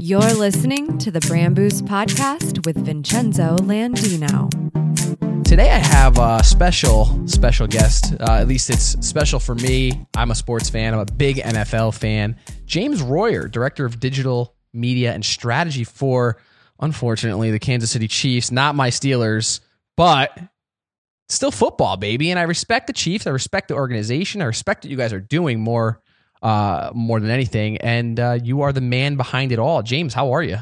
You're listening to the Brand Boost podcast with Vincenzo Landino. Today I have a special, special guest. Uh, at least it's special for me. I'm a sports fan. I'm a big NFL fan. James Royer, director of digital media and strategy for, unfortunately, the Kansas City Chiefs. Not my Steelers, but still football, baby. And I respect the Chiefs. I respect the organization. I respect what you guys are doing more, uh, more than anything. And uh, you are the man behind it all. James, how are you?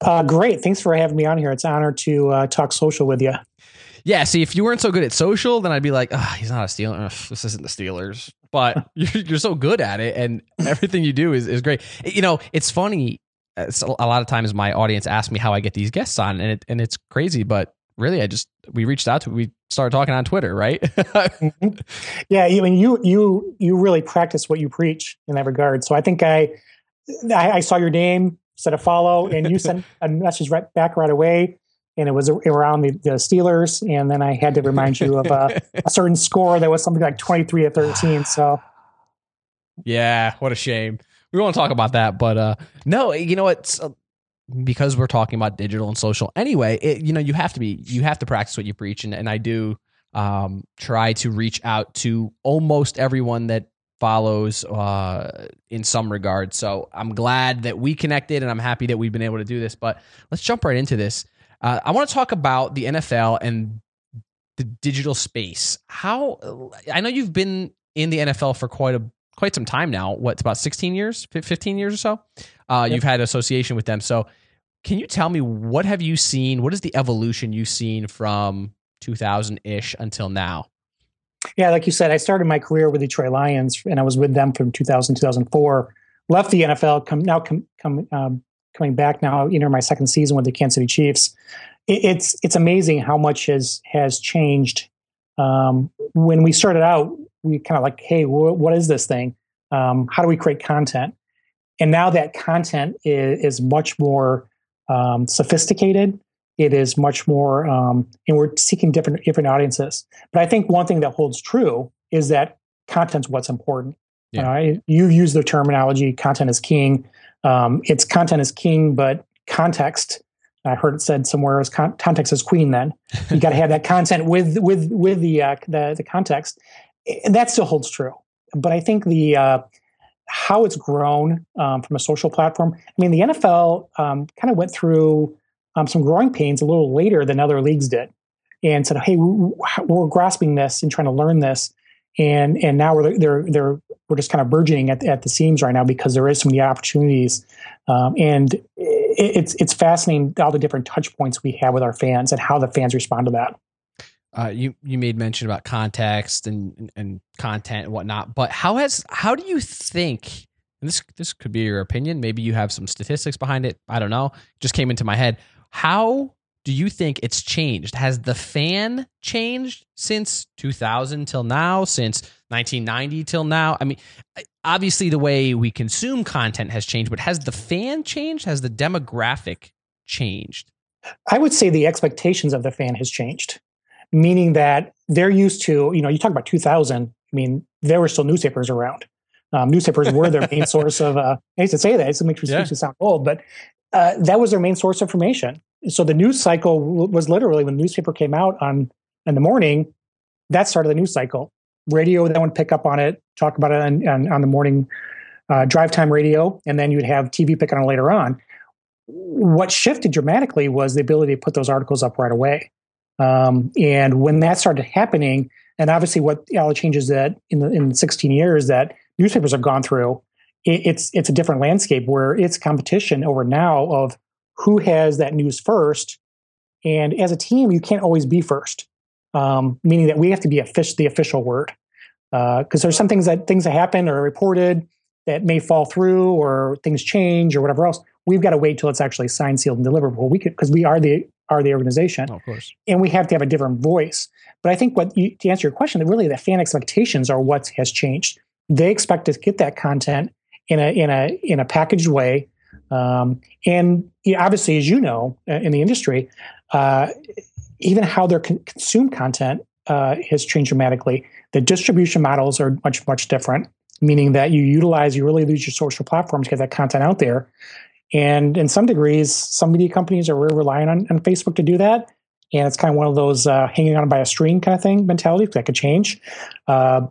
Uh, great. Thanks for having me on here. It's an honor to uh, talk social with you. Yeah. See, if you weren't so good at social, then I'd be like, oh, he's not a Steeler. Ugh, this isn't the Steelers. But you're, you're so good at it, and everything you do is, is great. You know, it's funny. It's a lot of times my audience asks me how I get these guests on, and it, and it's crazy. But really, I just we reached out to we started talking on Twitter, right? mm-hmm. Yeah, I mean, you you you really practice what you preach in that regard. So I think I I, I saw your name, said a follow, and you sent a message right back right away and it was around the, the, Steelers. And then I had to remind you of a, a, certain score that was something like 23 to 13. So, yeah, what a shame. We won't talk about that, but uh, no, you know what? Because we're talking about digital and social anyway, it, you know, you have to be, you have to practice what you preach. And, and I do um, try to reach out to almost everyone that follows uh, in some regard. So I'm glad that we connected and I'm happy that we've been able to do this. But let's jump right into this. Uh, I want to talk about the NFL and the digital space. How I know you've been in the NFL for quite a quite some time now. What, about 16 years, 15 years or so? Uh, yep. You've had association with them. So, can you tell me what have you seen? What is the evolution you've seen from 2000 ish until now? Yeah, like you said, I started my career with the Detroit Lions, and I was with them from 2000 2004. Left the NFL, come now come come um, coming back now, you know, my second season with the Kansas City Chiefs. It, it's it's amazing how much has has changed. Um, when we started out, we kind of like, hey, wh- what is this thing? Um, how do we create content? And now that content is, is much more um, sophisticated. It is much more, um, and we're seeking different different audiences. But I think one thing that holds true is that content's what's important. Yeah. Right? You use the terminology "content is king." Um, it's content is king, but context. I heard it said somewhere as con- context is queen. Then you got to have that content with with with the uh, the, the context, and that still holds true. But I think the uh, how it's grown um, from a social platform. I mean, the NFL um, kind of went through um, some growing pains a little later than other leagues did, and said, "Hey, we're grasping this and trying to learn this." and and now we're they're they're we're just kind of burgeoning at, at the seams right now because there is so many opportunities, um, and it, it's it's fascinating all the different touch points we have with our fans and how the fans respond to that. Uh, you you made mention about context and and content and whatnot, but how has how do you think? And this this could be your opinion. Maybe you have some statistics behind it. I don't know. Just came into my head. How do you think it's changed? Has the fan changed since 2000 till now, since 1990 till now? I mean, obviously the way we consume content has changed, but has the fan changed? Has the demographic changed? I would say the expectations of the fan has changed, meaning that they're used to, you know, you talk about 2000, I mean, there were still newspapers around. Um, newspapers were their main source of, uh, I hate to say that, it makes me yeah. sound old, but uh, that was their main source of information so the news cycle was literally when the newspaper came out on in the morning that started the news cycle radio then would pick up on it talk about it on, on, on the morning uh, drive time radio and then you'd have tv pick on it later on what shifted dramatically was the ability to put those articles up right away um, and when that started happening and obviously what all the changes that in the in 16 years that newspapers have gone through it, it's it's a different landscape where it's competition over now of who has that news first. And as a team, you can't always be first, um, meaning that we have to be the official word. Because uh, there's some things that things that happen or are reported that may fall through, or things change, or whatever else. We've got to wait till it's actually signed, sealed, and deliverable. We could because we are the are the organization, oh, of course, and we have to have a different voice. But I think what you, to answer your question, that really the fan expectations are what has changed. They expect to get that content in a in a in a packaged way um, and obviously, as you know, uh, in the industry, uh, even how they're con- consume content uh, has changed dramatically. The distribution models are much, much different, meaning that you utilize, you really use your social platforms to get that content out there. And in some degrees, some media companies are really relying on, on Facebook to do that. And it's kind of one of those uh, hanging on by a string kind of thing mentality that could change. Uh,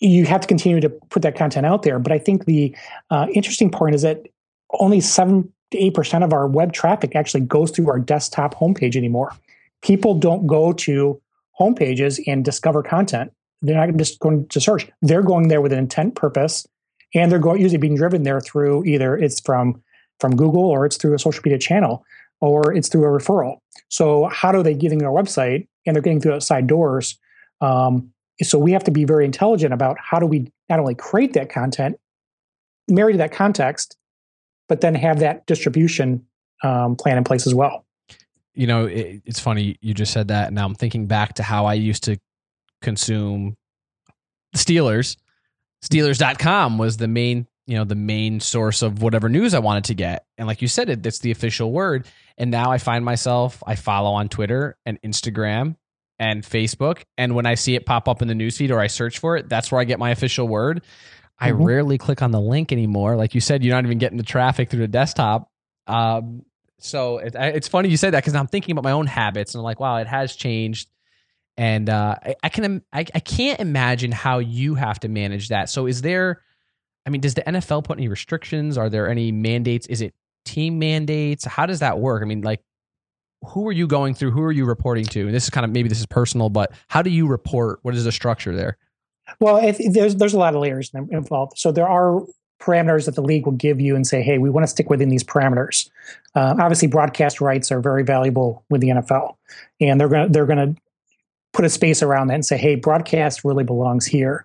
you have to continue to put that content out there. But I think the uh, interesting point is that only seven to eight percent of our web traffic actually goes through our desktop homepage anymore. People don't go to homepages and discover content. They're not just going to search. They're going there with an intent purpose, and they're going usually being driven there through either it's from from Google or it's through a social media channel or it's through a referral. So how do they get in our website and they're getting through outside doors? Um, so we have to be very intelligent about how do we not only create that content, marry to that context, but then have that distribution um, plan in place as well. You know, it, it's funny you just said that. Now I'm thinking back to how I used to consume Steelers. Steelers.com was the main, you know, the main source of whatever news I wanted to get. And like you said, it, it's the official word. And now I find myself, I follow on Twitter and Instagram and Facebook. And when I see it pop up in the newsfeed or I search for it, that's where I get my official word. I mm-hmm. rarely click on the link anymore. Like you said, you're not even getting the traffic through the desktop. Um, so it, it's funny you said that because I'm thinking about my own habits and I'm like, wow, it has changed. And uh, I, I, can I, I can't imagine how you have to manage that. So is there? I mean, does the NFL put any restrictions? Are there any mandates? Is it team mandates? How does that work? I mean, like who are you going through? Who are you reporting to? And this is kind of maybe this is personal, but how do you report? What is the structure there? Well, if, there's there's a lot of layers involved. So there are parameters that the league will give you and say, hey, we want to stick within these parameters. Uh, obviously, broadcast rights are very valuable with the NFL, and they're to they're to put a space around that and say, hey, broadcast really belongs here.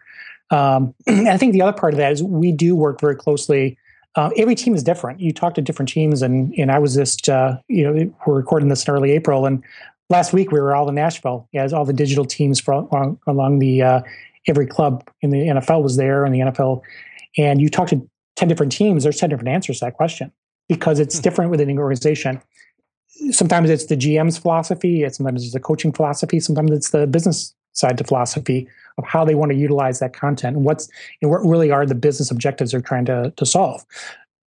Um, I think the other part of that is we do work very closely uh, every team is different. You talk to different teams, and and I was just uh, you know we're recording this in early April, and last week we were all in Nashville as all the digital teams from along, along the uh, every club in the NFL was there, and the NFL, and you talk to ten different teams. There's ten different answers to that question because it's hmm. different within an organization. Sometimes it's the GM's philosophy. It's sometimes it's the coaching philosophy. Sometimes it's the business side to philosophy of how they want to utilize that content and what's and what really are the business objectives they're trying to to solve.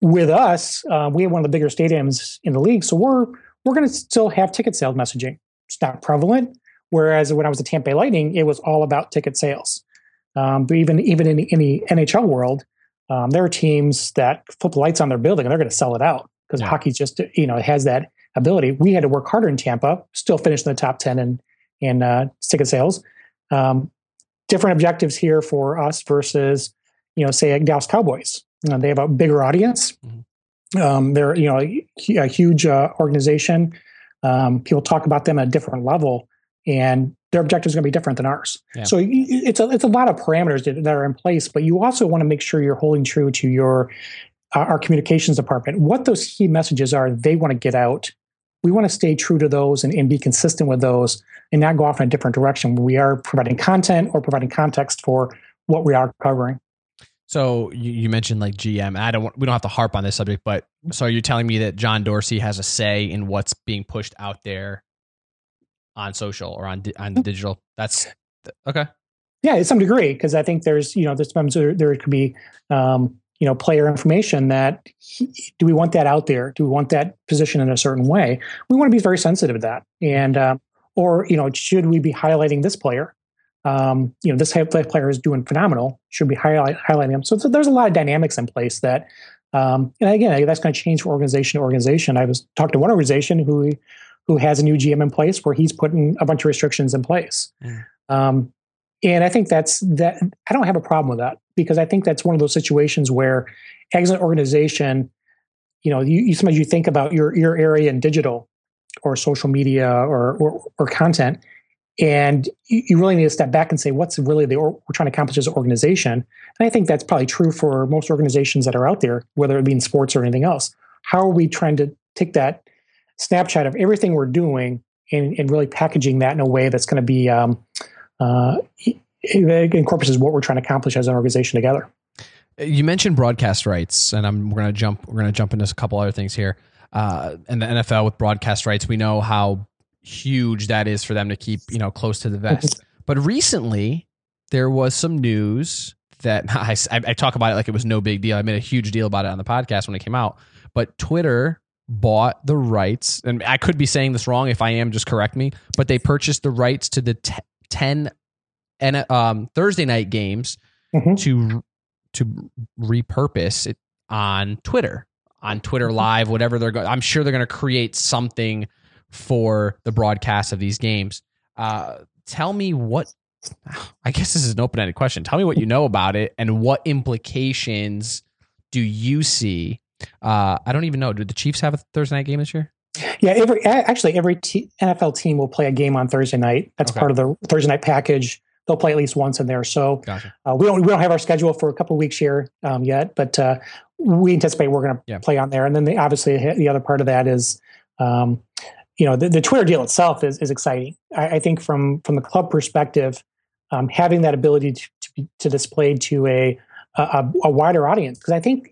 With us, uh, we have one of the bigger stadiums in the league, so we're we're going to still have ticket sales messaging. It's not prevalent. Whereas when I was at Tampa Bay Lightning, it was all about ticket sales. Um, but even even in, in the NHL world, um, there are teams that flip the lights on their building and they're going to sell it out because yeah. hockey just you know has that ability. We had to work harder in Tampa, still finish in the top ten in in uh, ticket sales. Um, different objectives here for us versus, you know, say Dallas Cowboys. You know, they have a bigger audience. Mm-hmm. Um, they're you know a, a huge uh, organization. Um, people talk about them at a different level, and their objectives are going to be different than ours. Yeah. So it's a it's a lot of parameters that, that, are in place, but you also want to make sure you're holding true to your uh, our communications department. What those key messages are they want to get out we want to stay true to those and, and, be consistent with those and not go off in a different direction. We are providing content or providing context for what we are covering. So you, you mentioned like GM. I don't. Want, we don't have to harp on this subject, but so you're telling me that John Dorsey has a say in what's being pushed out there on social or on on the digital. That's okay. Yeah, to some degree, because I think there's you know there's there, there could be um, you know player information that do we want that out there do we want that position in a certain way we want to be very sensitive to that and uh, or you know should we be highlighting this player um, you know this player is doing phenomenal should we highlight highlighting them so, so there's a lot of dynamics in place that um, and again that's going to change from organization to organization i was talking to one organization who who has a new gm in place where he's putting a bunch of restrictions in place mm. um, and I think that's that. I don't have a problem with that because I think that's one of those situations where, as an organization, you know, you, you sometimes you think about your your area in digital or social media or or, or content, and you, really need to step back and say what's really the or, we're trying to accomplish as an organization. And I think that's probably true for most organizations that are out there, whether it be in sports or anything else. How are we trying to take that snapshot of everything we're doing and, and really packaging that in a way that's going to be um, uh, encompasses what we're trying to accomplish as an organization together. You mentioned broadcast rights, and I'm we're to jump we're going to jump into a couple other things here. Uh, and the NFL with broadcast rights, we know how huge that is for them to keep you know close to the vest. but recently, there was some news that I, I talk about it like it was no big deal. I made a huge deal about it on the podcast when it came out. But Twitter bought the rights, and I could be saying this wrong. If I am, just correct me. But they purchased the rights to the t- ten and um, Thursday night games Mhm. to to repurpose it on Twitter, on Twitter Live, whatever they're going. I'm sure they're going to create something for the broadcast of these games. Uh, tell me what. I guess this is an open ended question. Tell me what you know about it and what implications do you see? Uh, I don't even know. Do the Chiefs have a Thursday night game this year? Yeah, every actually every t- NFL team will play a game on Thursday night. That's Okay. part of the Thursday night package. They'll play at least once in there. So Gotcha. uh, we don't we don't have our schedule for a couple of weeks here um, yet, but uh, we anticipate we're going to Yeah. play on there. And then the, obviously the other part of that is, um, you know, the, the Twitter deal itself is, is exciting. I, I think from from the club perspective, um, having that ability to to, be, to display to a a, a wider audience because I think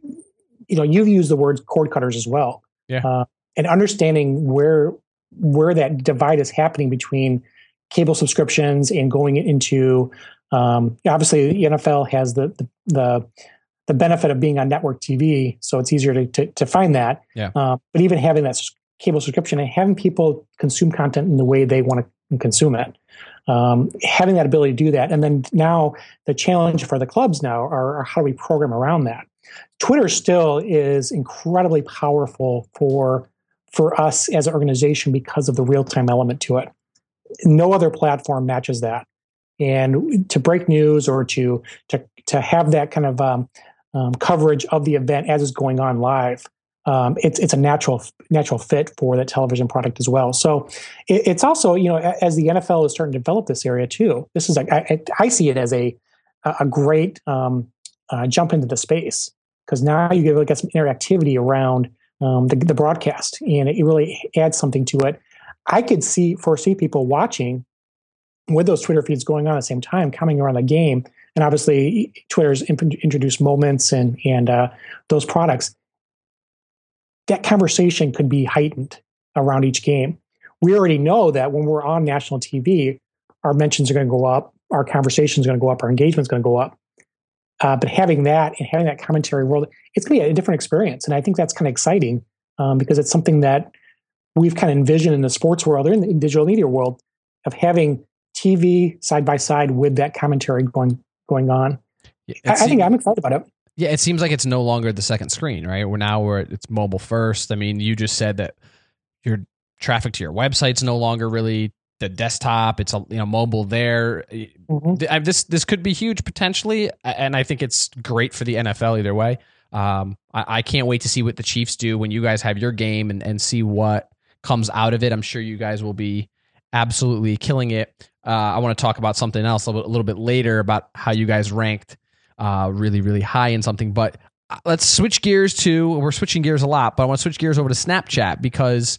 you know you've used the words cord cutters as well. Yeah. Uh, and understanding where where that divide is happening between cable subscriptions and going into um, obviously the NFL has the, the the the benefit of being on network TV, so it's easier to to, to find that. Yeah. Uh, but even having that cable subscription and having people consume content in the way they want to consume it, um, having that ability to do that, and then now the challenge for the clubs now are, are how do we program around that? Twitter still is incredibly powerful for for us as an organization because of the real time element to it. No other platform matches that. And to break news or to to to have that kind of um, um, coverage of the event as it's going on live, um, it's it's a natural natural fit for that television product as well. So it, it's also you know as the NFL is starting to develop this area too. This is like I, I see it as a a great um, uh, jump into the space because now you get, get some interactivity around um, the, the broadcast, and it really adds something to it. I could see foresee people watching with those Twitter feeds going on at the same time, coming around the game, and obviously Twitter's introduced moments and and uh, those products. That conversation could be heightened around each game. We already know that when we're on national TV, our mentions are going to go up, our conversations are going to go up, our engagement is going to go up. Uh, but having that and having that commentary world, it's going to be a different experience, and I think that's kind of exciting um, because it's something that we've kind of envisioned in the sports world or in the digital media world of having TV side by side with that commentary going going on. I, I think I'm excited about it. Yeah, it seems like it's no longer the second screen, right? We're now where it's mobile first. I mean, you just said that your traffic to your website's no longer really the desktop. It's a you know mobile there. Mhm. This this could be huge potentially, and I think it's great for the NFL either way. Um, I, I can't wait to see what the Chiefs do when you guys have your game and, and see what comes out of it. I'm sure you guys will be absolutely killing it. Uh, I want to talk about something else a little, a little bit later about how you guys ranked uh, really, really high in something. But uh, let's switch gears to, we're switching gears a lot, but I want to switch gears over to Snapchat because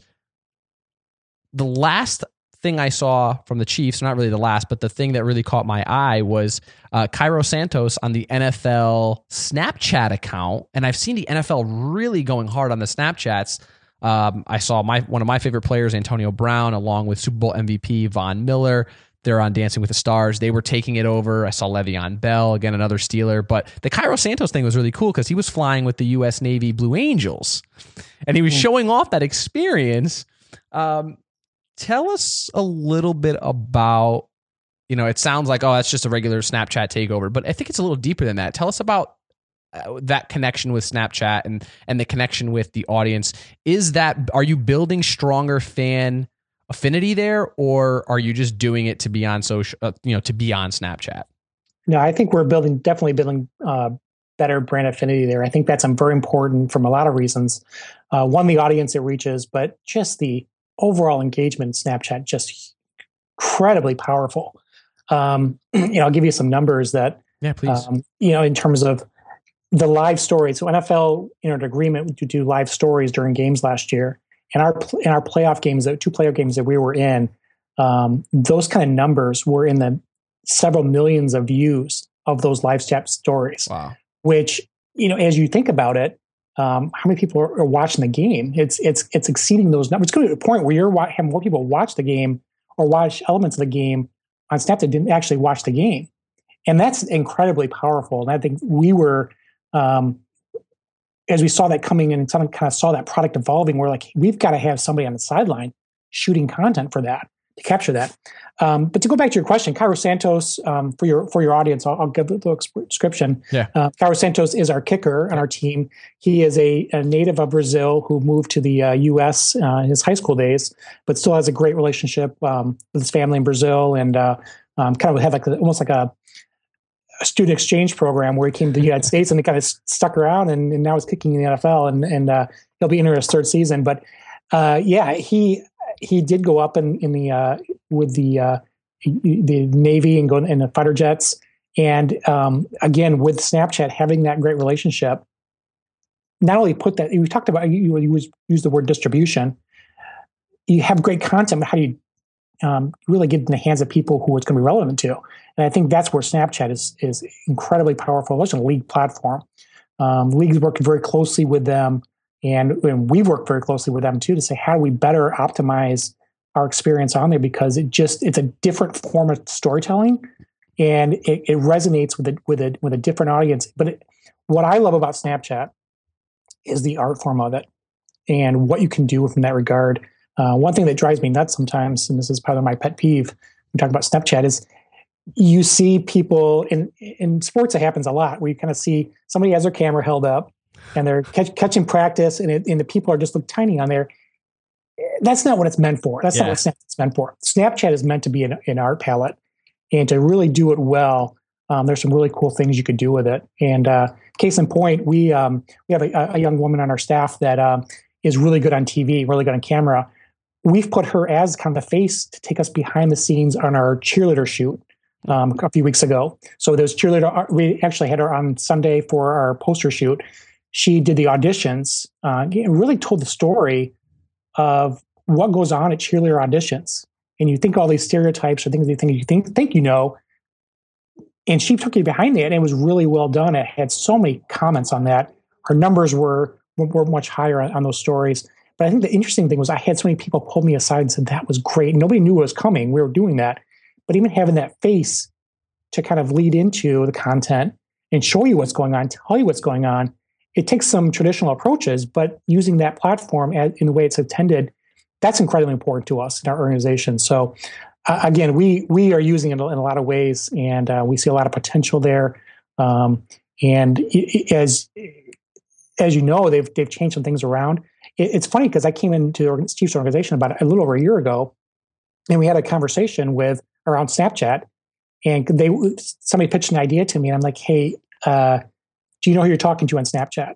the last thing I saw from the Chiefs, not really the last, but the thing that really caught my eye was uh, Cairo Santos on the NFL Snapchat account. And I've seen the NFL really going hard on the Snapchats. Um, I saw my one of my favorite players, Antonio Brown, along with Super Bowl MVP Von Miller. They're on Dancing with the Stars. They were taking it over. I saw Le'Veon Bell, again, another Steeler. But the Cairo Santos thing was really cool because he was flying with the U.S. Navy Blue Angels and he was Hmm. showing off that experience. Um, tell us a little bit about, you know, it sounds like, oh, that's just a regular Snapchat takeover, but I think it's a little deeper than that. Tell us about uh, that connection with Snapchat and and the connection with the audience. Is that are you building stronger fan affinity there, or are you just doing it to be on social, uh, you know, to be on Snapchat? No, I think we're building definitely building uh, better brand affinity there. I think that's um, very important from a lot of reasons. Uh, one, the audience it reaches, but just the overall engagement in Snapchat just incredibly powerful. Um, you know, I'll give you some numbers that Yeah, please. um, you know in terms of the live stories. So NFL entered an agreement to do live stories during games last year, and our in our playoff games, the two player games that we were in, um, those kind of numbers were in the several millions of views of those live chat stories. wow. Which you know, as you think about it, um, how many people are, are watching the game? It's it's it's exceeding those numbers. It's going to a point where you're wa- having more people watch the game or watch elements of the game on Snap that didn't actually watch the game. and that's incredibly powerful. And I think we were, um, as we saw that coming in and kind of saw that product evolving, we're like, we've got to have somebody on the sideline shooting content for that to capture that. Um, but to go back to your question, Cairo Santos, um, for your for your audience, I'll, I'll give a little description. Yeah. Uh, Cairo Santos is our kicker on our team. He is a, a native of Brazil who moved to the uh, U.S. Uh, in his high school days, but still has a great relationship um, with his family in Brazil, and uh, um, kind of have like almost like a, a, student exchange program where he came to the United States and he kind of stuck around, and, and now he's kicking in the NFL, and and uh, he'll be in his third season. But uh, yeah, he he did go up in in the uh, with the uh, the Navy and go in the fighter jets. And um, again, with Snapchat having that great relationship, not only put that we talked about you, you use the word distribution. You have great content, but how do you um, really get in the hands of people who it's going to be relevant to? And I think that's where Snapchat is is incredibly powerful. It's a league platform. Um, leagues work very closely with them and, and we've worked very closely with them too to say how do we better optimize our experience on there because it just it's a different form of storytelling and it, it resonates with a with a with a different audience. But it, what I love about Snapchat is the art form of it and what you can do from that regard. Uh, one thing that drives me nuts sometimes, and this is part of my pet peeve, we talk about Snapchat, is you see people in in sports. It happens a lot where you kind of see somebody has their camera held up and they're catch, catching practice, and, it, and the people are just look tiny on there. That's not what it's meant for. That's yeah. not what Snapchat's meant for. Snapchat is meant to be an, an art palette, and to really do it well, um, there's some really cool things you could do with it. And uh, case in point, we um, we have a, a, young woman on our staff that um, is really good on TV, really good on camera. We've put her as kind of the face to take us behind the scenes on our cheerleader shoot um, a few weeks ago. So there's cheerleader. We actually had her on Sunday for our poster shoot, she did the auditions uh, and really told the story of what goes on at cheerleader auditions. And you think all these stereotypes or things you think you think think you know, and she took you behind that, and it was really well done. It had so many comments on that. Her numbers were were much higher on, on those stories. But I think the interesting thing was I had so many people pull me aside and said that was great. Nobody knew it was coming. We were doing that, but even having that face to kind of lead into the content and show you what's going on, tell you what's going on, it takes some traditional approaches, but using that platform in the way it's intended, that's incredibly important to us in our organization. So, uh, again, we we are using it in a lot of ways, and uh, we see a lot of potential there. Um, and it, it, as as you know, they've they've changed some things around. It, it's funny because I came into the Chiefs organization about a little over a year ago, and we had a conversation with around Snapchat, and they somebody pitched an idea to me, and I'm like, hey. Uh, do you know who you're talking to on Snapchat?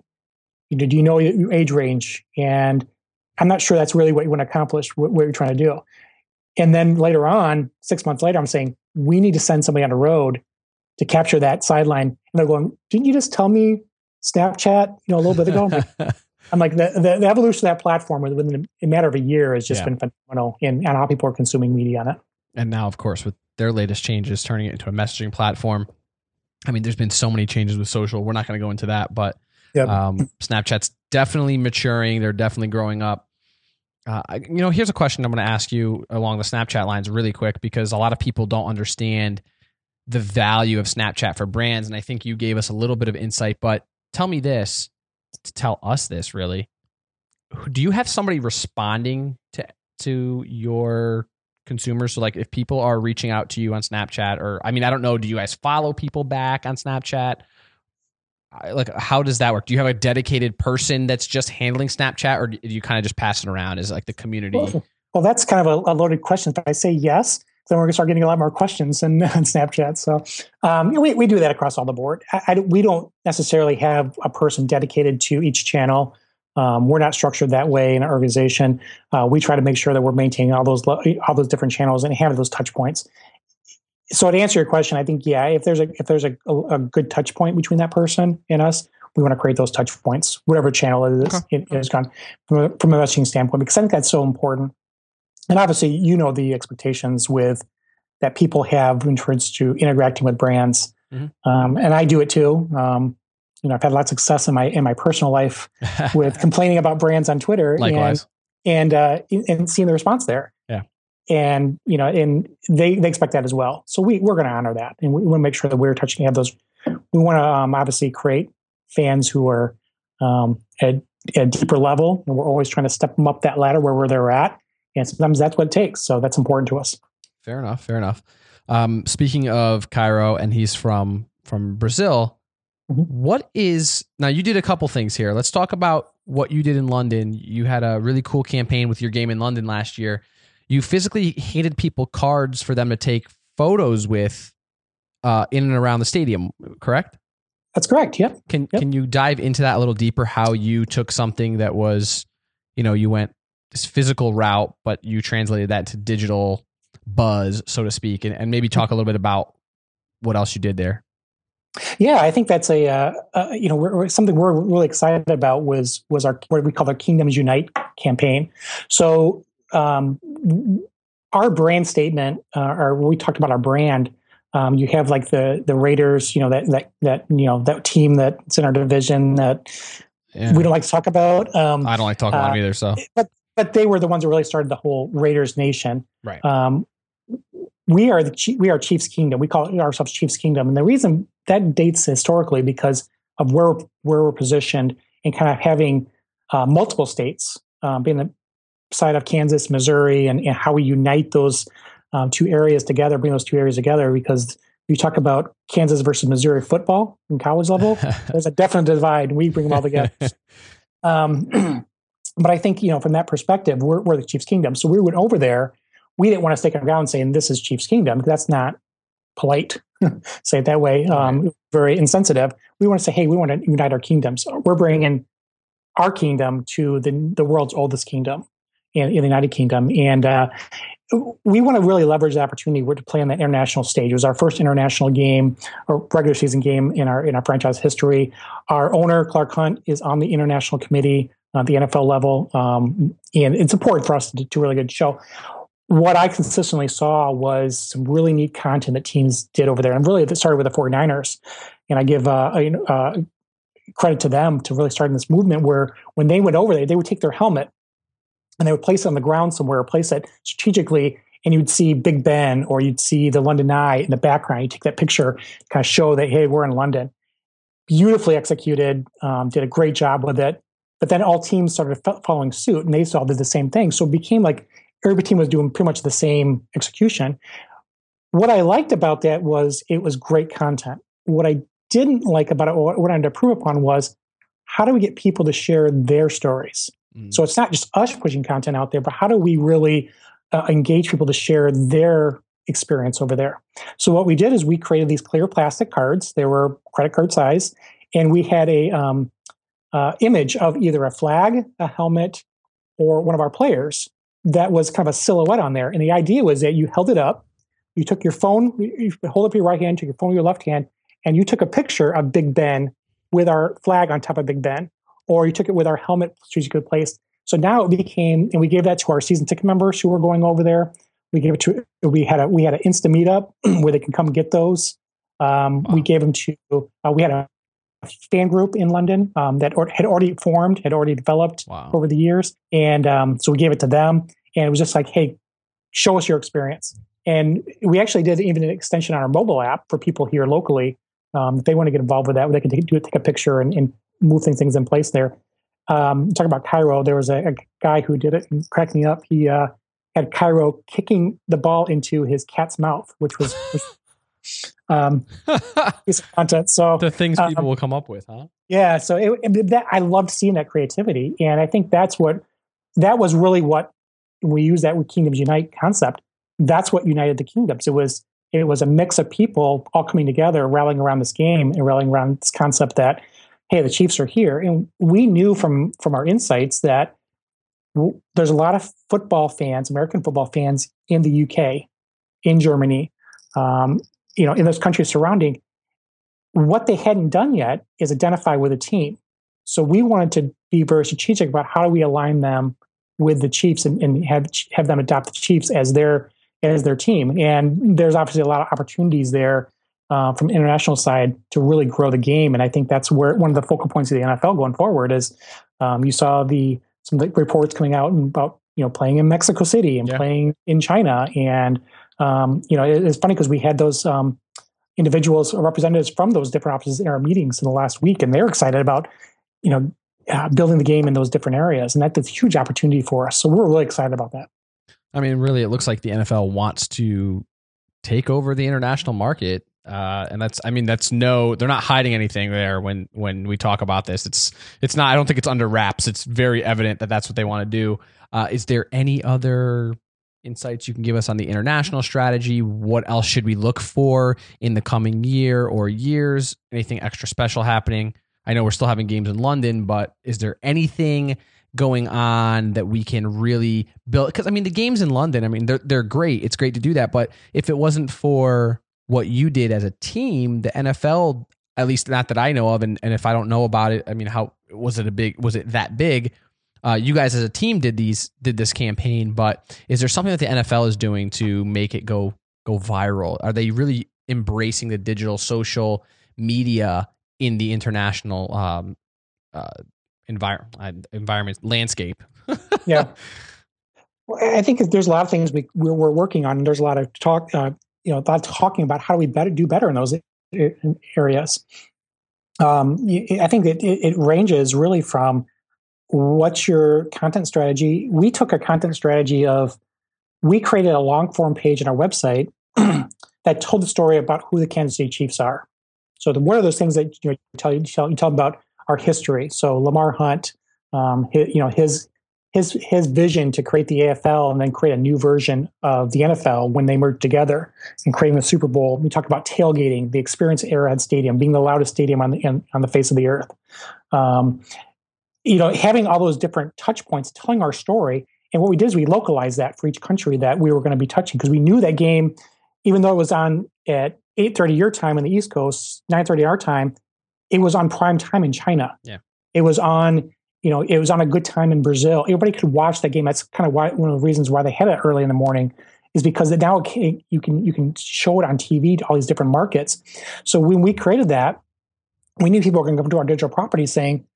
do you know your age range? And I'm not sure that's really what you want to accomplish, what, what you're trying to do. And then later on, six months later, I'm saying, we need to send somebody on the road to capture that sideline. And they're going, didn't you just tell me Snapchat, you know, a little bit ago? I'm like, the, the, the, evolution of that platform within a matter of a year has just yeah. been phenomenal in, and how people are consuming media on it. And now, of course, with their latest changes, turning it into a messaging platform, I mean, there's been so many changes with social. We're not going to go into that, but yep. um, Snapchat's definitely maturing. They're definitely growing up. Uh, you know, here's a question I'm going to ask you along the Snapchat lines really quick because a lot of people don't understand the value of Snapchat for brands. And I think you gave us a little bit of insight, but tell me this to tell us this really. Do you have somebody responding to to your consumers? So like if people are reaching out to you on Snapchat or I mean I don't know, do you guys follow people back on Snapchat? Like how does that work? Do you have a dedicated person that's just handling Snapchat or do you kind of just pass it around as like the community? Well, well that's kind of a, a, loaded question. If I say yes, then we're going to start getting a lot more questions on, on Snapchat. So um, we, we do that across all the board. I, I, we don't necessarily have a person dedicated to each channel. Um, we're not structured that way in our organization. Uh, we try to make sure that we're maintaining all those all those different channels and having those touch points. So to answer your question, I think yeah, if there's a if there's a, a, good touch point between that person and us, we want to create those touch points, whatever channel it is. Okay. It, has gone from a, from a messaging standpoint because I think that's so important. And obviously, you know the expectations with that people have in terms to interacting with brands, mm-hmm. um, and I do it too. Um, you know, I've had a lot of success in my in my personal life with complaining about brands on Twitter. Likewise. And and, uh, and seeing the response there. Yeah. and you know, and they they expect that as well. So we we're going to honor that, and we want to make sure that we're touching have those. We want to um, obviously create fans who are um, at, at a deeper level, and we're always trying to step them up that ladder where, where they're at, and sometimes that's what it takes. So that's important to us. Fair enough. Fair enough. Um, speaking of Cairo, and he's from from Brazil. Mhm. what is now? You did a couple things here. Let's talk about what you did in London. You had a really cool campaign with your game in London last year. You physically handed people cards for them to take photos with uh, in and around the stadium. Correct? That's correct. Yep. Can Yep. can you dive into that a little deeper? How you took something that was, you know, you went this physical route, but you translated that to digital buzz, so to speak, and, and maybe talk a little bit about what else you did there. Yeah, I think that's a uh, uh, you know we're, we're- something we're really excited about was was our what we call our Kingdoms Unite campaign. So um, our brand statement, uh, or we talked about our brand, um, you have like the the Raiders, you know that that that you know that team that's in our division that Yeah. we don't like to talk about. Um, I don't like talking about uh, them either. So but but they were the ones that really started the whole Raiders Nation. Right. Um, we are the Chi- we are Chiefs Kingdom. We call ourselves Chiefs Kingdom, and the reason that dates historically because of where where we're positioned and kind of having uh, multiple states, um, being the side of Kansas, Missouri, and, and how we unite those um, two areas together, bring those two areas together. Because you talk about Kansas versus Missouri football in college level, there's a definite divide. We bring them all together. Um, but I think you know from that perspective, we're, we're the Chiefs Kingdom. So we went over there. We didn't want to stick our ground saying this is Chiefs Kingdom. That's not polite. say it that way. Um, very insensitive. We want to say, hey, we want to unite our kingdoms. We're bringing in our kingdom to the the world's oldest kingdom in, in the United Kingdom, and uh, we want to really leverage the opportunity we're to play on that international stage. It was our first international game or regular season game in our in our franchise history. Our owner Clark Hunt is on the international committee at the NFL level, um, and it's important for us to do a really good show. What I consistently saw was some really neat content that teams did over there, and really it started with the 49ers. And I give uh, uh, credit to them to really starting this movement where when they went over there, they would take their helmet and they would place it on the ground somewhere, place it strategically, and you'd see Big Ben or you'd see the London Eye in the background. You take that picture, kind of show that hey, we're in London. Beautifully executed, um, did a great job with it. But then all teams started fo- following suit, and they all did the same thing. So it became like every team was doing pretty much the same execution. What I liked about that was it was great content. What I didn't like about it, what what I had to improve upon was how do we get people to share their stories? Mm. So it's not just us pushing content out there, but how do we really uh, engage people to share their experience over there? So what we did is we created these clear plastic cards. They were credit card size, and we had a um, uh, image of either a flag, a helmet, or one of our players that was kind of a silhouette on there. And the idea was that you held it up, you took your phone, you hold up your right hand, took your phone with your left hand, and you took a picture of Big Ben with our flag on top of Big Ben, or you took it with our helmet strategically placed. So now it became, and we gave that to our season ticket members who were going over there. We gave it to, we had a, we had an Insta meetup where they can come get those. Um, We gave them to, uh, we had a fan group in London um, that or, had already formed, had already developed Wow. over the years. And um, so we gave it to them. And it was just like, hey, show us your experience. And we actually did even an extension on our mobile app for people here locally. Um, if they want to get involved with that, they can take, do take a picture and, and move things, things in place there. Um, talking about Cairo, there was a, a guy who did it and cracked me up. He uh, had Cairo kicking the ball into his cat's mouth, which was, was um, piece of content. So the things Um, people will come up with, huh? yeah, so it, it- that I loved seeing that creativity, and I think that's what that was really what we use that with Kingdoms Unite concept. That's what united the kingdoms. It was it was a mix of people all coming together, rallying around this game and rallying around this concept that hey, the Chiefs are here, and we knew from from our insights that w- there's a lot of football fans, American football fans in the UK, in Germany, um, you know, in those countries surrounding what they hadn't done yet is identify with a team. So we wanted to be very strategic about how do we align them with the Chiefs and, and have have them adopt the Chiefs as their as their team. And there's obviously a lot of opportunities there uh, from international side to really grow the game. And I think that's where one of the focal points of the NFL going forward is um, you saw the some of the reports coming out about you know, playing in Mexico City and Yeah. playing in China. And, um, you know, it- it's funny because we had those um, individuals or representatives from those different offices in our meetings in the last week, and they're excited about, you know, uh, building the game in those different areas. And that- that's a huge opportunity for us. So we're really excited about that. I mean, really, it looks like the NFL wants to take over the international market. Uh, and that's, I mean, that's no, they're not hiding anything there when, when we talk about this. It's, it's not, I don't think it's under wraps. It's very evident that that's what they want to do. Uh, is there any other insights you can give us on the mm-hmm. international strategy? What else should we look for in the coming year or years? Anything extra special happening? I know we're still having games in London, but is there anything going on that we can really build because I mean the games in London, I mean they're they're great. It's great to do that, but if it wasn't for what you did as a team, the NFL, at least not that I know of, and, and if I don't know about it, I mean how was it a big was it that big? Uh, you guys as a team did these did this campaign, but is there something that the NFL is doing to make it go go viral? Are they really embracing the digital social media in the international um, uh, environment environment landscape? Yeah. Well, I think there's a lot of things we, we're, we're working on. And there's a lot of talk, uh, you know, a lot talking about how do we better do better in those areas. Um, I think it, it ranges really from what's your content strategy. We took a content strategy of we created a long form page on our website that told the story about who the Kansas City Chiefs are. So the, are those things that you know, tell you tell, you tell about our history? So Lamar Hunt, um, his, you know his his his vision to create the AFL and then create a new version of the NFL when they merged together and creating the Super Bowl. We talked about tailgating, the experience at Arrowhead Stadium being the loudest stadium on the in, on the face of the earth. Um, you know, having all those different touch points, telling our story. And what we did is we localized that for each country that we were going to be touching because we knew that game, even though it was on at 8:30 your time on the East Coast, 9:30 our time, it was on prime time in China. Yeah. It was on, you know, it was on a good time in Brazil. Everybody could watch that game. That's kind of why one of the reasons why they had it early in the morning is because it now can, you can you can show it on TV to all these different markets. So when we created that, we knew people were going to come to our digital property saying,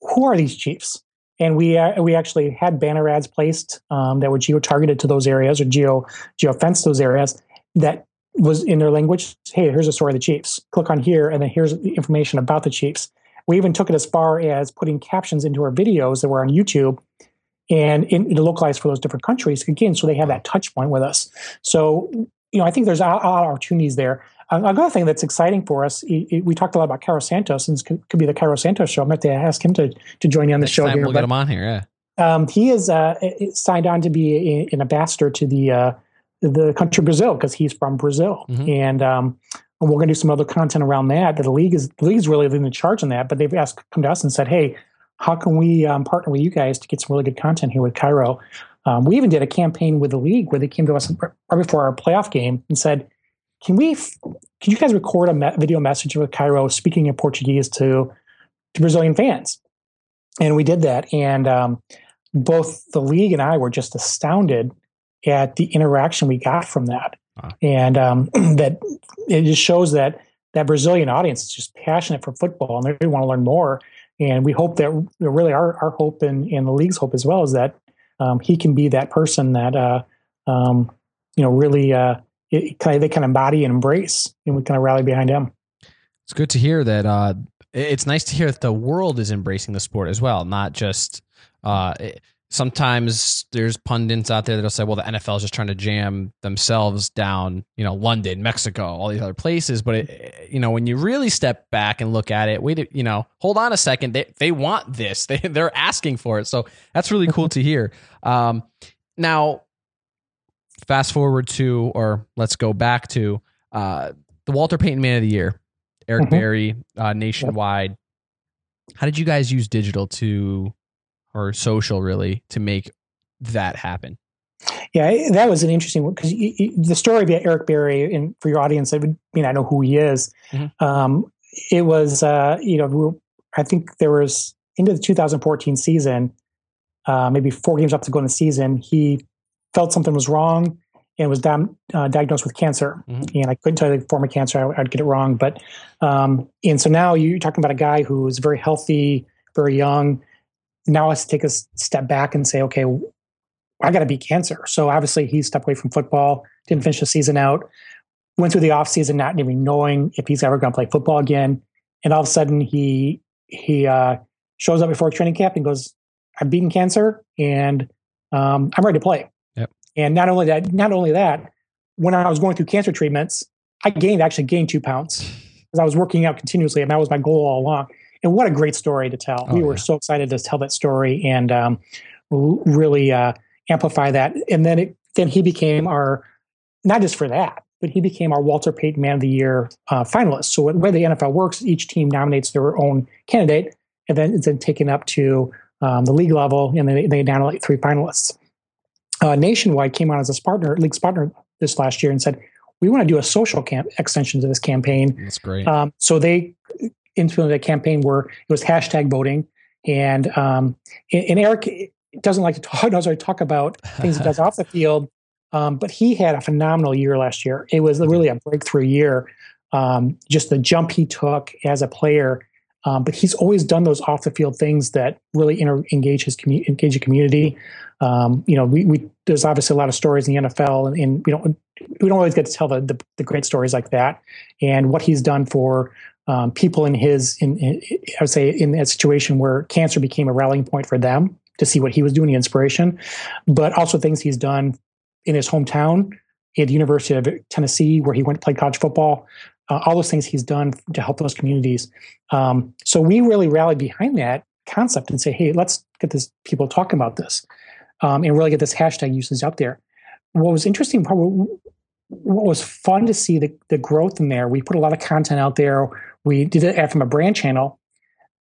"Who are these chiefs?" And we uh, we actually had banner ads placed um, that were geo targeted to those areas or geo geo fenced those areas that was in their language. Hey, here's a story of the Chiefs. Click on here, and then here's the information about the Chiefs. We even took it as far as putting captions into our videos that were on YouTube and in, localized for those different countries again, so they have that touch point with us. So, you know, I think there's a lot of opportunities there. Another thing that's exciting for us, i- i- we talked a lot about Cairo Santos, and this could, be the Cairo Santos show. I'm going to have to ask him to to join you on the Next show here. we'll but- get him on here. Yeah. um, he is uh, signed on to be an ambassador to the uh, the country Brazil because he's from Brazil, Mhm. and um, we're going to do some other content around that. That the league is the league is really leading the charge on that. But they've asked come to us and said, "Hey, how can we um, partner with you guys to get some really good content here with Cairo?" Um, we even did a campaign with the league where they came to us right before our playoff game and said, "Can we? Can you guys record a me- video message with Cairo speaking in Portuguese to to Brazilian fans?" And we did that, and um, both the league and I were just astounded at the interaction we got from that, Wow. and um, that it just shows that that Brazilian audience is just passionate for football and they want to learn more. And we hope that really our our hope and, and the league's hope as well is that um, he can be that person that uh, um, you know really uh, it, kind of, they can embody and embrace, and we kind of rally behind him. It's good to hear that. Uh, it's nice to hear that the world is embracing the sport as well, not just. Uh, it- sometimes there's pundits out there that'll say, "Well, the NFL is just trying to jam themselves down," you know, London, Mexico, all these other places. But it, you know, when you really step back and look at it, wait, you know, hold on a second. They they want this. They they're asking for it. So that's really cool to hear. Um, now, fast forward to, or let's go back to uh, the Walter Payton Man of the Year, Eric Mhm. Berry, uh, nationwide. How did you guys use digital to, or social really, to make that happen? Yeah, that was an interesting one because the story of Eric Berry, and for your audience, I would mean I know who he is. Mhm. Um, it was, uh, you know, we were- I think there was into the 2014 season, uh, maybe four games up to go in the season, he felt something was wrong and was dam- uh, diagnosed with cancer. Mhm. And I couldn't tell you the form of cancer; I, would get it wrong. But um, and so now you're talking about a guy who is very healthy, very young. Now let's take a step back and say, okay, I got to beat cancer. So obviously he stepped away from football, didn't finish the season out, went through the offseason not even knowing if he's ever going to play football again. And all of a sudden he he uh, shows up before training camp and goes, "I've beaten cancer and um, I'm ready to play." And not only that, not only that, when I was going through cancer treatments, I gained actually gained two pounds because I was working out continuously, and that was my goal all along. And what a great story to tell! Oh, we were yeah. so excited to tell that story and um, really uh, amplify that. And then it, then he became our not just for that, but he became our Walter Payton Man of the Year uh, finalist. So the way the NFL works, each team nominates their own candidate, and then it's then taken up to um, the league level, and they, they nominate three finalists. Uh, Nationwide came on as a partner, league's partner this last year, and said we want to do a social camp extension to this campaign. That's great. Um, so they implemented a campaign where it was hashtag voting, and um, and, Eric doesn't like to talk doesn't like to talk about things he does off the field, um, but he had a phenomenal year last year. It was really a breakthrough year. Um, just the jump he took as a player, um, but he's always done those off the field things that really inter- engage his commu- engage the community. Um, you know, we, we there's obviously a lot of stories in the NFL, and, and we don't we don't always get to tell the, the, the great stories like that. And what he's done for um, people in his in, in I would say in that situation where cancer became a rallying point for them to see what he was doing, the inspiration, but also things he's done in his hometown at the University of Tennessee, where he went to play college football. Uh, all those things he's done to help those communities. Um, so we really rallied behind that concept and say, hey, let's get this people talking about this um, and really get this hashtag usage out there. What was interesting, what was fun to see the, the growth in there. We put a lot of content out there. We did it from a brand channel,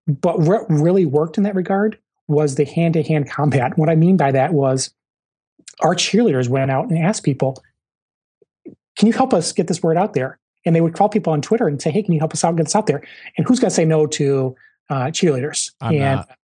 but what really worked in that regard was the hand to hand combat. What I mean by that was our cheerleaders went out and asked people, can you help us get this word out there? And they would call people on Twitter and say, hey, can you help us out, get us out there? And who's going to say no to uh, cheerleaders? I'm and not.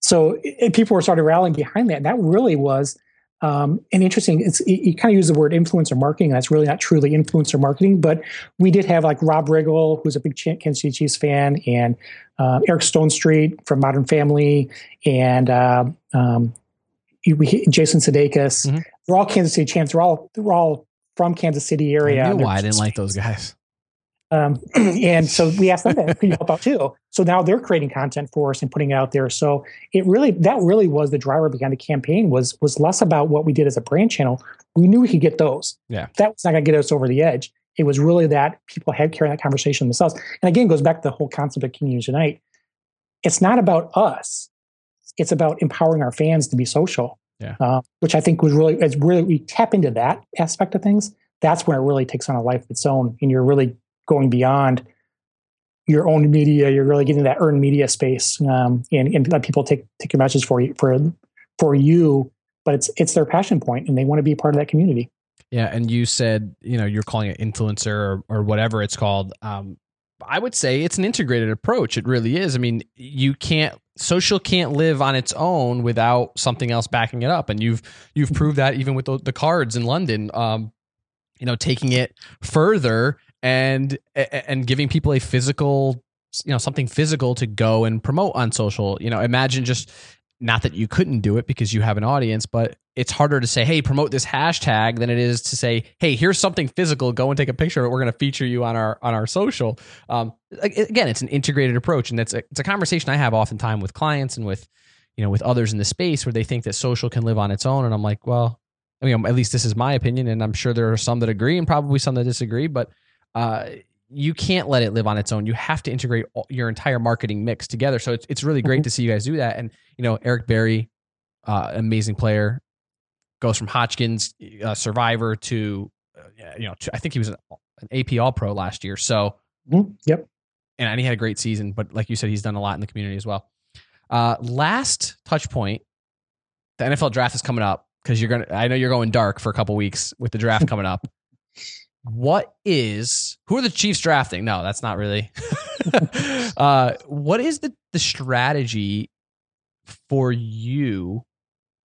so it, people were sort of rallying behind that. And that really was um, an interesting, it's, you kind of use the word influencer marketing. That's really not truly influencer marketing, but we did have like Rob Riggle, who's a big Kansas City Chiefs fan, and uh, Eric Stonestreet from Modern Family, and uh, um, we, Jason Sudeikis. Mhm. They're all Kansas City champs. They're all they're all from Kansas City area. I why I didn't like those guys. Um, and so we asked them to help out too. So now they're creating content for us and putting it out there. So it really that really was the driver behind the campaign was was less about what we did as a brand channel. We knew we could get those. Yeah. That was not going to get us over the edge. It was really that people had carrying that conversation themselves. And again, it goes back to the whole concept of Community Unite. It's not about us. It's about empowering our fans to be social. Yeah. Uh, which I think was really, it's really, we tap into that aspect of things. That's when it really takes on a life of its own. And you're really going beyond your own media. You're really getting that earned media space, um, and, and let people take take your message for you for for you. But it's it's their passion point, and they want to be part of that community. Yeah, and you said you know you're calling it influencer or, or whatever it's called. Um, I would say it's an integrated approach. It really is. I mean, you can't social can't live on its own without something else backing it up, and you've you've proved that even with the, the cards in London. Um, you know, taking it further and and giving people a physical, you know, something physical to go and promote on social. You know, imagine just not that you couldn't do it because you have an audience, but it's harder to say, hey, promote this hashtag than it is to say, hey, here's something physical. Go and take a picture of it. We're going to feature you on our on our social. Um, again, it's an integrated approach, and that's a, it's a conversation I have oftentimes with clients and with you know with others in the space where they think that social can live on its own, and I'm like, well, I mean, at least this is my opinion, and I'm sure there are some that agree and probably some that disagree, but uh, you can't let it live on its own. You have to integrate all, your entire marketing mix together. So it's it's really great to see you guys do that. And you know, Eric Berry, uh, amazing player, goes from Hodgkin's uh, Survivor to uh, you know, to, I think he was an, an AP All Pro last year. So Mm-hmm. Yep. and, and he had a great season. But like you said, he's done a lot in the community as well. Uh, last touch point: the NFL draft is coming up because you're gonna. I know you're going dark for a couple weeks with the draft coming up. What is who are the Chiefs drafting? No, that's not really. uh, what is the the strategy for you,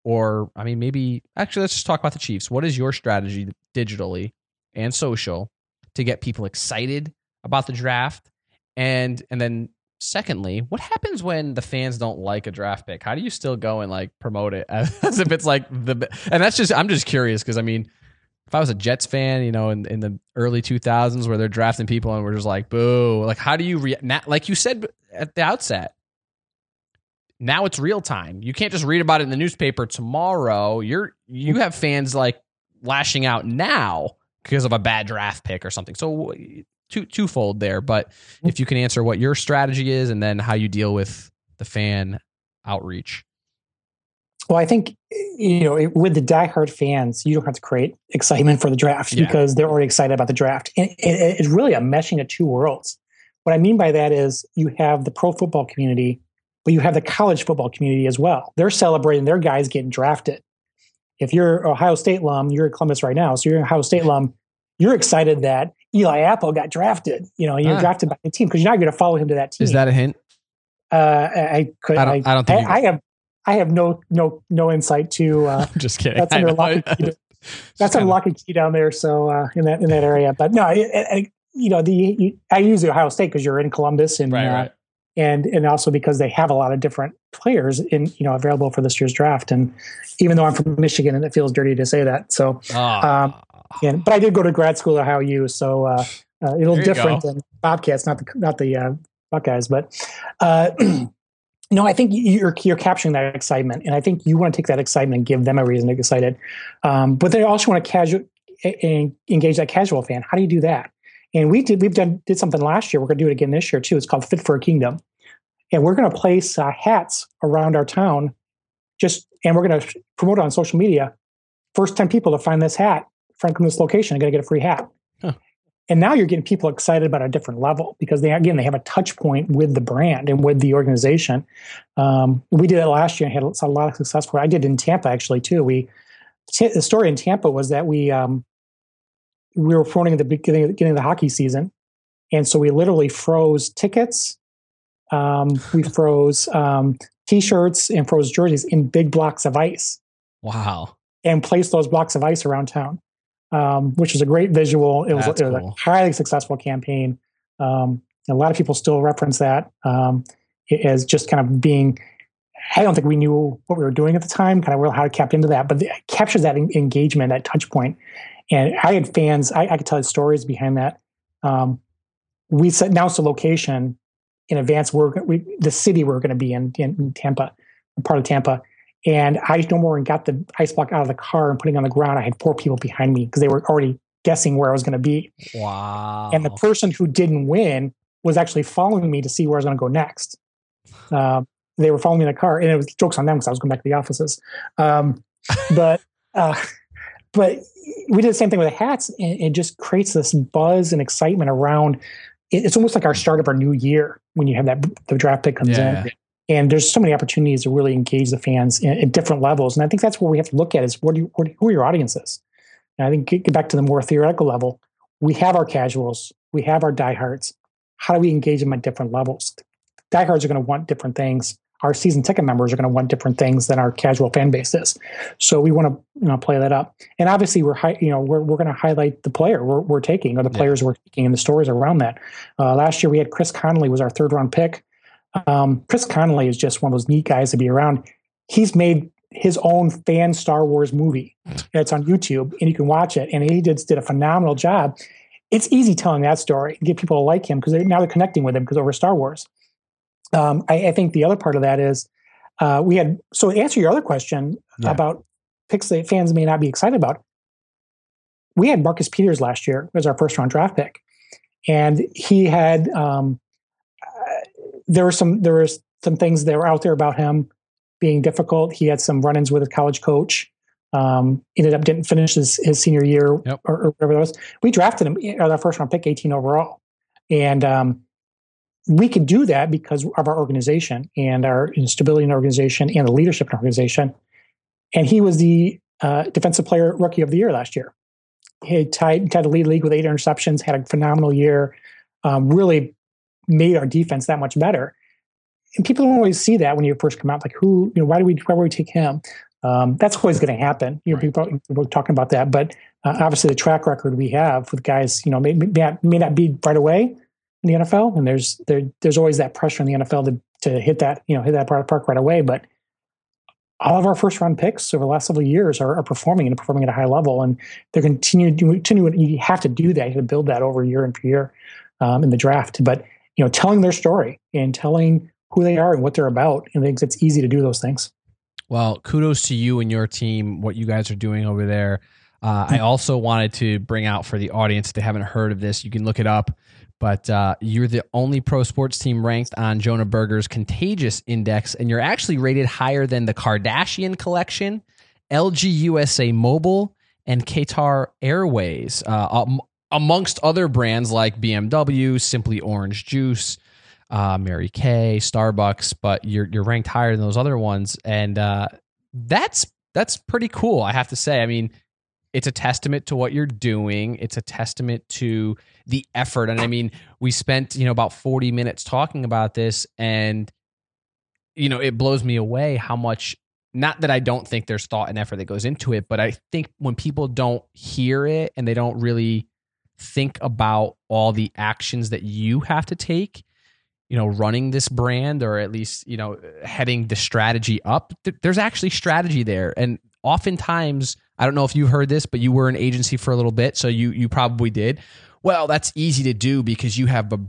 or I mean, maybe actually, let's just talk about the Chiefs. What is your strategy digitally and social to get people excited about the draft, and and then secondly, what happens when the fans don't like a draft pick? How do you still go and like promote it as, as if it's like the and that's just I'm just curious because I mean, if I was a Jets fan, you know, in, in the early 2000s where they're drafting people and we're just like boo, like how do you re- like you said at the outset? Now it's real time. You can't just read about it in the newspaper tomorrow. You're you have fans like lashing out now because of a bad draft pick or something. So two twofold there. But if you can answer what your strategy is and then how you deal with the fan outreach. Well, I think you know it, with the diehard fans, you don't have to create excitement for the draft yeah. because they're already excited about the draft. And it, it's really a meshing of two worlds. What I mean by that is you have the pro football community but you have the college football community as well. They're celebrating their guys getting drafted. If you're Ohio State alum, you're at Columbus right now, so you're an Ohio State alum, you're excited that Eli Apple got drafted. You know, you're ah. drafted by the team because you're not going to follow him to that team. Is that a hint? Uh, I could. I don't, I, I don't think I, I, have. I have no no no insight to. Uh, I'm just kidding. That's under lock and key. That's under lock and key down there. So uh, in that in that area, but no, you know the you, I use the Ohio State because you're in Columbus and right, uh, right and and also because they have a lot of different players in you know available for this year's draft. And even though I'm from Michigan, and it feels dirty to say that, so oh. um, and but I did go to grad school at Ohio U, so uh, uh, a little different go. than Bobcats, not the not the uh, Buckeyes, but. Uh, no, I think you're you're capturing that excitement, and I think you want to take that excitement and give them a reason to get excited. Um, but they also want to casual engage that casual fan. How do you do that? And we did we've done did something last year. We're going to do it again this year too. It's called Fit for a Kingdom, and we're going to place uh, hats around our town. Just and we're going to promote it on social media. First ten people to find this hat from this location are going to get a free hat. And now you're getting people excited about a different level because they again they have a touch point with the brand and with the organization. Um, we did it last year and had a lot of success. For it. I did in Tampa actually too. We the story in Tampa was that we um, we were at the beginning, beginning of the hockey season. And so we literally froze tickets. Um, we froze um, t-shirts and froze jerseys in big blocks of ice. Wow. And placed those blocks of ice around town, um, which was a great visual. It was, it was cool. a highly successful campaign. Um, a lot of people still reference that um, as just kind of being I don't think we knew what we were doing at the time, kind of how it kept into that, but it captures that engagement, that touch point. And I had fans, I, I could tell you stories behind that. Um, we announced a location in advance. We're we, the city we're going to be in, in, Tampa, part of Tampa. And I no more and got the ice block out of the car and putting on the ground. I had four people behind me because they were already guessing where I was going to be. Wow. And the person who didn't win was actually following me to see where I was going to go next. Uh, they were following me in the car, and it was jokes on them because I was going back to the offices. Um, but uh, but we did the same thing with the hats and it just creates this buzz and excitement around it's almost like our start of our new year when you have that the draft pick comes yeah. in and there's so many opportunities to really engage the fans at different levels and i think that's what we have to look at is what do you, what, who are your audiences and i think get back to the more theoretical level we have our casuals we have our diehards how do we engage them at different levels diehards are going to want different things our season ticket members are going to want different things than our casual fan base is. So we want to you know, play that up. And obviously, we're hi- you know we're, we're going to highlight the player we're, we're taking or the players yeah. we're taking and the stories around that. Uh, last year we had Chris Conley was our third round pick. Um, Chris Conley is just one of those neat guys to be around. He's made his own fan Star Wars movie. It's on YouTube and you can watch it. And he did did a phenomenal job. It's easy telling that story and get people to like him because now they're connecting with him because over Star Wars. Um, I, I, think the other part of that is uh, we had so to answer your other question yeah. about picks that fans may not be excited about. We had Marcus Peters last year as our first round draft pick, and he had um, there were some there were some things that were out there about him being difficult. He had some run-ins with a college coach. Um, ended up didn't finish his, his senior year yep. or, or, whatever it was. We drafted him as our first round pick, 18 overall, and um, we could do that because of our organization and our stability in organization and the leadership in organization. And he was the uh, defensive player rookie of the year last year. He tied, tied the lead league with eight interceptions, had a phenomenal year, um, really made our defense that much better. And people don't always see that when you first come out. Like, who, you know, why do we, why would we take him? Um, that's always going to happen. You know, right. people, people talking about that, but uh, obviously the track record we have with guys, you know, may, may, not, may not be right away, in the NFL, and there's there, there's always that pressure in the NFL to to hit that you know hit that park right away. But all of our first round picks over the last several years are, are performing and performing at a high level, and they're continuing to continue. You have to do that. You have to build that over year and year um, in the draft. But you know, telling their story and telling who they are and what they're about, and think it's easy to do those things. Well, kudos to you and your team, what you guys are doing over there. Uh, I also wanted to bring out for the audience if they haven't heard of this, you can look it up. But uh, you're the only pro sports team ranked on Jonah Berger's Contagious Index, and you're actually rated higher than the Kardashian Collection, LG USA Mobile, and Qatar Airways, uh, um, amongst other brands like BMW, Simply Orange Juice, uh, Mary Kay, Starbucks. But you're you're ranked higher than those other ones, and uh, that's that's pretty cool. I have to say. I mean, it's a testament to what you're doing. It's a testament to the effort. And I mean, we spent, you know, about 40 minutes talking about this and you know, it blows me away how much not that I don't think there's thought and effort that goes into it, but I think when people don't hear it and they don't really think about all the actions that you have to take, you know, running this brand or at least, you know, heading the strategy up, there's actually strategy there. And oftentimes I don't know if you heard this, but you were an agency for a little bit, so you you probably did. Well, that's easy to do because you have a,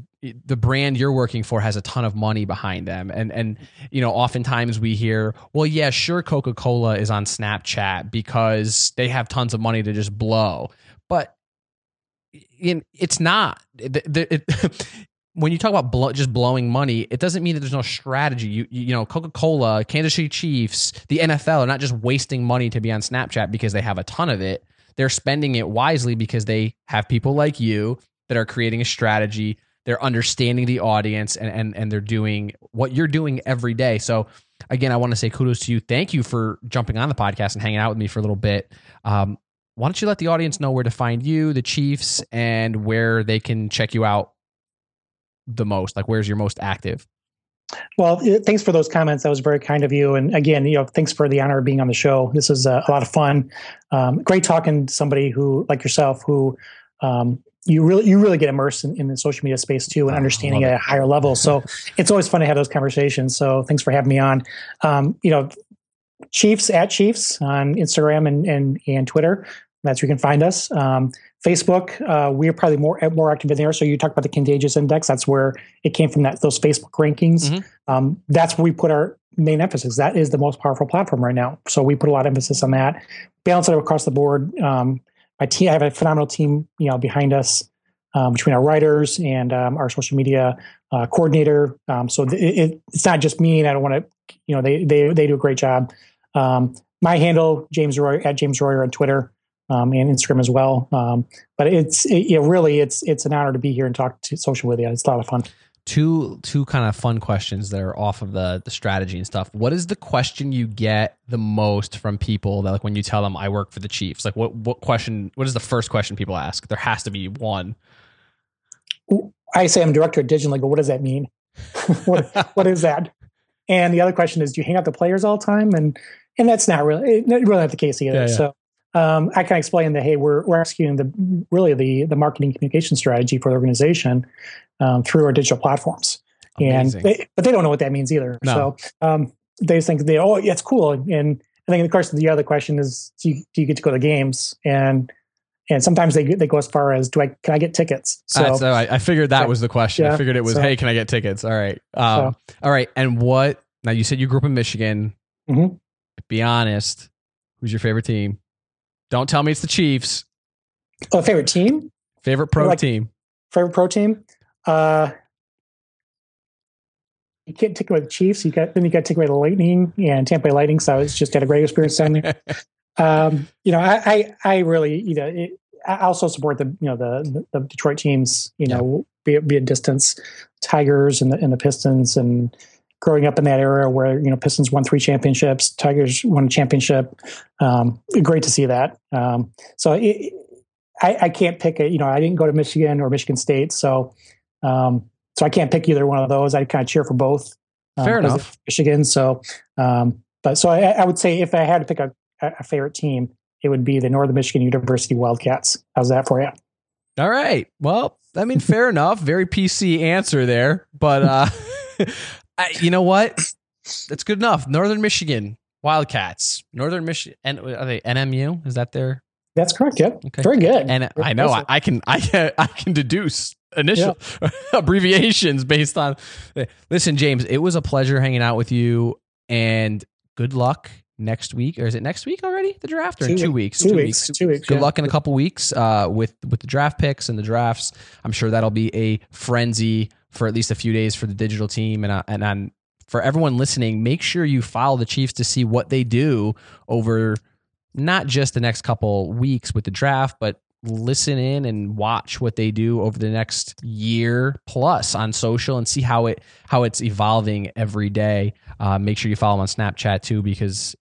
the brand you're working for has a ton of money behind them, and and you know oftentimes we hear, well, yeah, sure, Coca Cola is on Snapchat because they have tons of money to just blow, but it's not. The, the, it, when you talk about just blowing money, it doesn't mean that there's no strategy. You you know, Coca Cola, Kansas City Chiefs, the NFL are not just wasting money to be on Snapchat because they have a ton of it. They're spending it wisely because they have people like you that are creating a strategy. They're understanding the audience and and and they're doing what you're doing every day. So again, I want to say kudos to you. Thank you for jumping on the podcast and hanging out with me for a little bit. Um, why don't you let the audience know where to find you, the Chiefs, and where they can check you out the most? Like, where's your most active? Well, thanks for those comments. That was very kind of you. And again, you know, thanks for the honor of being on the show. This is a, lot of fun. Um, great talking to somebody who, like yourself, who um, you really you really get immersed in, in, the social media space too, and understanding at a higher level. So it's always fun to have those conversations. So thanks for having me on. Um, you know, Chiefs at Chiefs on Instagram and and, and Twitter. That's where you can find us. Um, Facebook, uh, we're probably more more active in there. So you talked about the contagious index. That's where it came from. That those Facebook rankings. Mm-hmm. Um, that's where we put our main emphasis. That is the most powerful platform right now. So we put a lot of emphasis on that. Balance it across the board. Um, my team, I have a phenomenal team, you know, behind us um, between our writers and um, our social media uh, coordinator. Um, so it, it, it's not just me, and I don't want to, you know, they they they do a great job. Um, my handle James Royer at James Royer on Twitter um, and Instagram as well. Um, but it's it, it, really it's it's an honor to be here and talk to social with you. It's a lot of fun. Two two kind of fun questions that are off of the the strategy and stuff. What is the question you get the most from people that like when you tell them I work for the Chiefs? Like what what question? What is the first question people ask? There has to be one. I say I'm director of digital. But what does that mean? what what is that? And the other question is, do you hang out the players all the time? And and that's not really really not the case either. Yeah, yeah. So um, I can explain that hey, we're we're executing the really the the marketing communication strategy for the organization um, through our digital platforms, Amazing. and they, but they don't know what that means either. No. So um, they think they oh yeah, it's cool, and I think of course the other question is do you, do you get to go to games and and sometimes they they go as far as do I can I get tickets? So, so I, I, figured that was the question. Yeah, I figured it was so, hey, can I get tickets? All right, um, so, all right. And what now? You said you grew up in Michigan. Mm-hmm. Be honest. Who's your favorite team? Don't tell me it's the Chiefs. Oh, favorite team? Favorite pro like, team? Favorite pro team? Uh, you can't take away the Chiefs. You got then you got to take away the Lightning and Tampa Bay Lightning. So it's just had a great experience down there. um, you know, I, I, I really, you know, it, I also support the you know the the, Detroit teams. You know, yeah. be it, be a distance, Tigers and the and the Pistons and growing up in that era where you know Pistons won three championships, Tigers won a championship. Um, great to see that. Um, so it, I, I, can't pick it. You know, I didn't go to Michigan or Michigan State, so um, so I can't pick either one of those. I kind of cheer for both. Um, Fair enough. Michigan. So, um, but so I, I, would say if I had to pick a, a favorite team, it would be the Northern Michigan University Wildcats. How's that for you? All right. Well, I mean, fair enough. Very PC answer there, but uh, you know what? That's good enough. Northern Michigan Wildcats. Northern Michigan. And are they NMU? Is that their? That's correct. Yep. Okay. Very good. And Very I know I. I can I can I can deduce initial abbreviations based on. Listen, James, it was a pleasure hanging out with you, and good luck next week. Or is it next week already? The draft or in two weeks? Two, weeks. Two weeks. Good yeah. luck in a couple weeks uh, with with the draft picks and the drafts. I'm sure that'll be a frenzy for at least a few days for the digital team and and on for everyone listening. Make sure you follow the Chiefs to see what they do over not just the next couple weeks with the draft, but listen in and watch what they do over the next year plus on social and see how it how it's evolving every day. Uh, make sure you follow them on Snapchat too because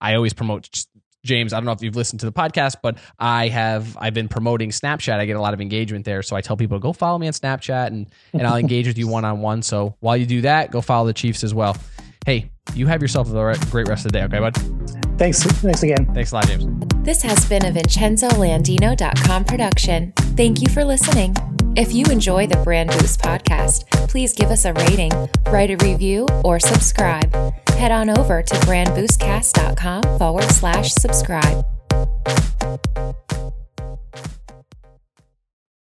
I always promote James. I don't know if you've listened to the podcast, but I have I've been promoting Snapchat. I get a lot of engagement there, so I tell people to go follow me on Snapchat and and I'll engage with you one on one. So while you do that, go follow the Chiefs as well. Hey, you have yourself a great rest of the day, okay, bud? Thanks. Thanks again. Thanks a lot, James. This has been a VincenzoLandino.com production. Thank you for listening. If you enjoy the Brand Boost podcast, please give us a rating, write a review, or subscribe. Head on over to brandboostcast.com forward slash subscribe.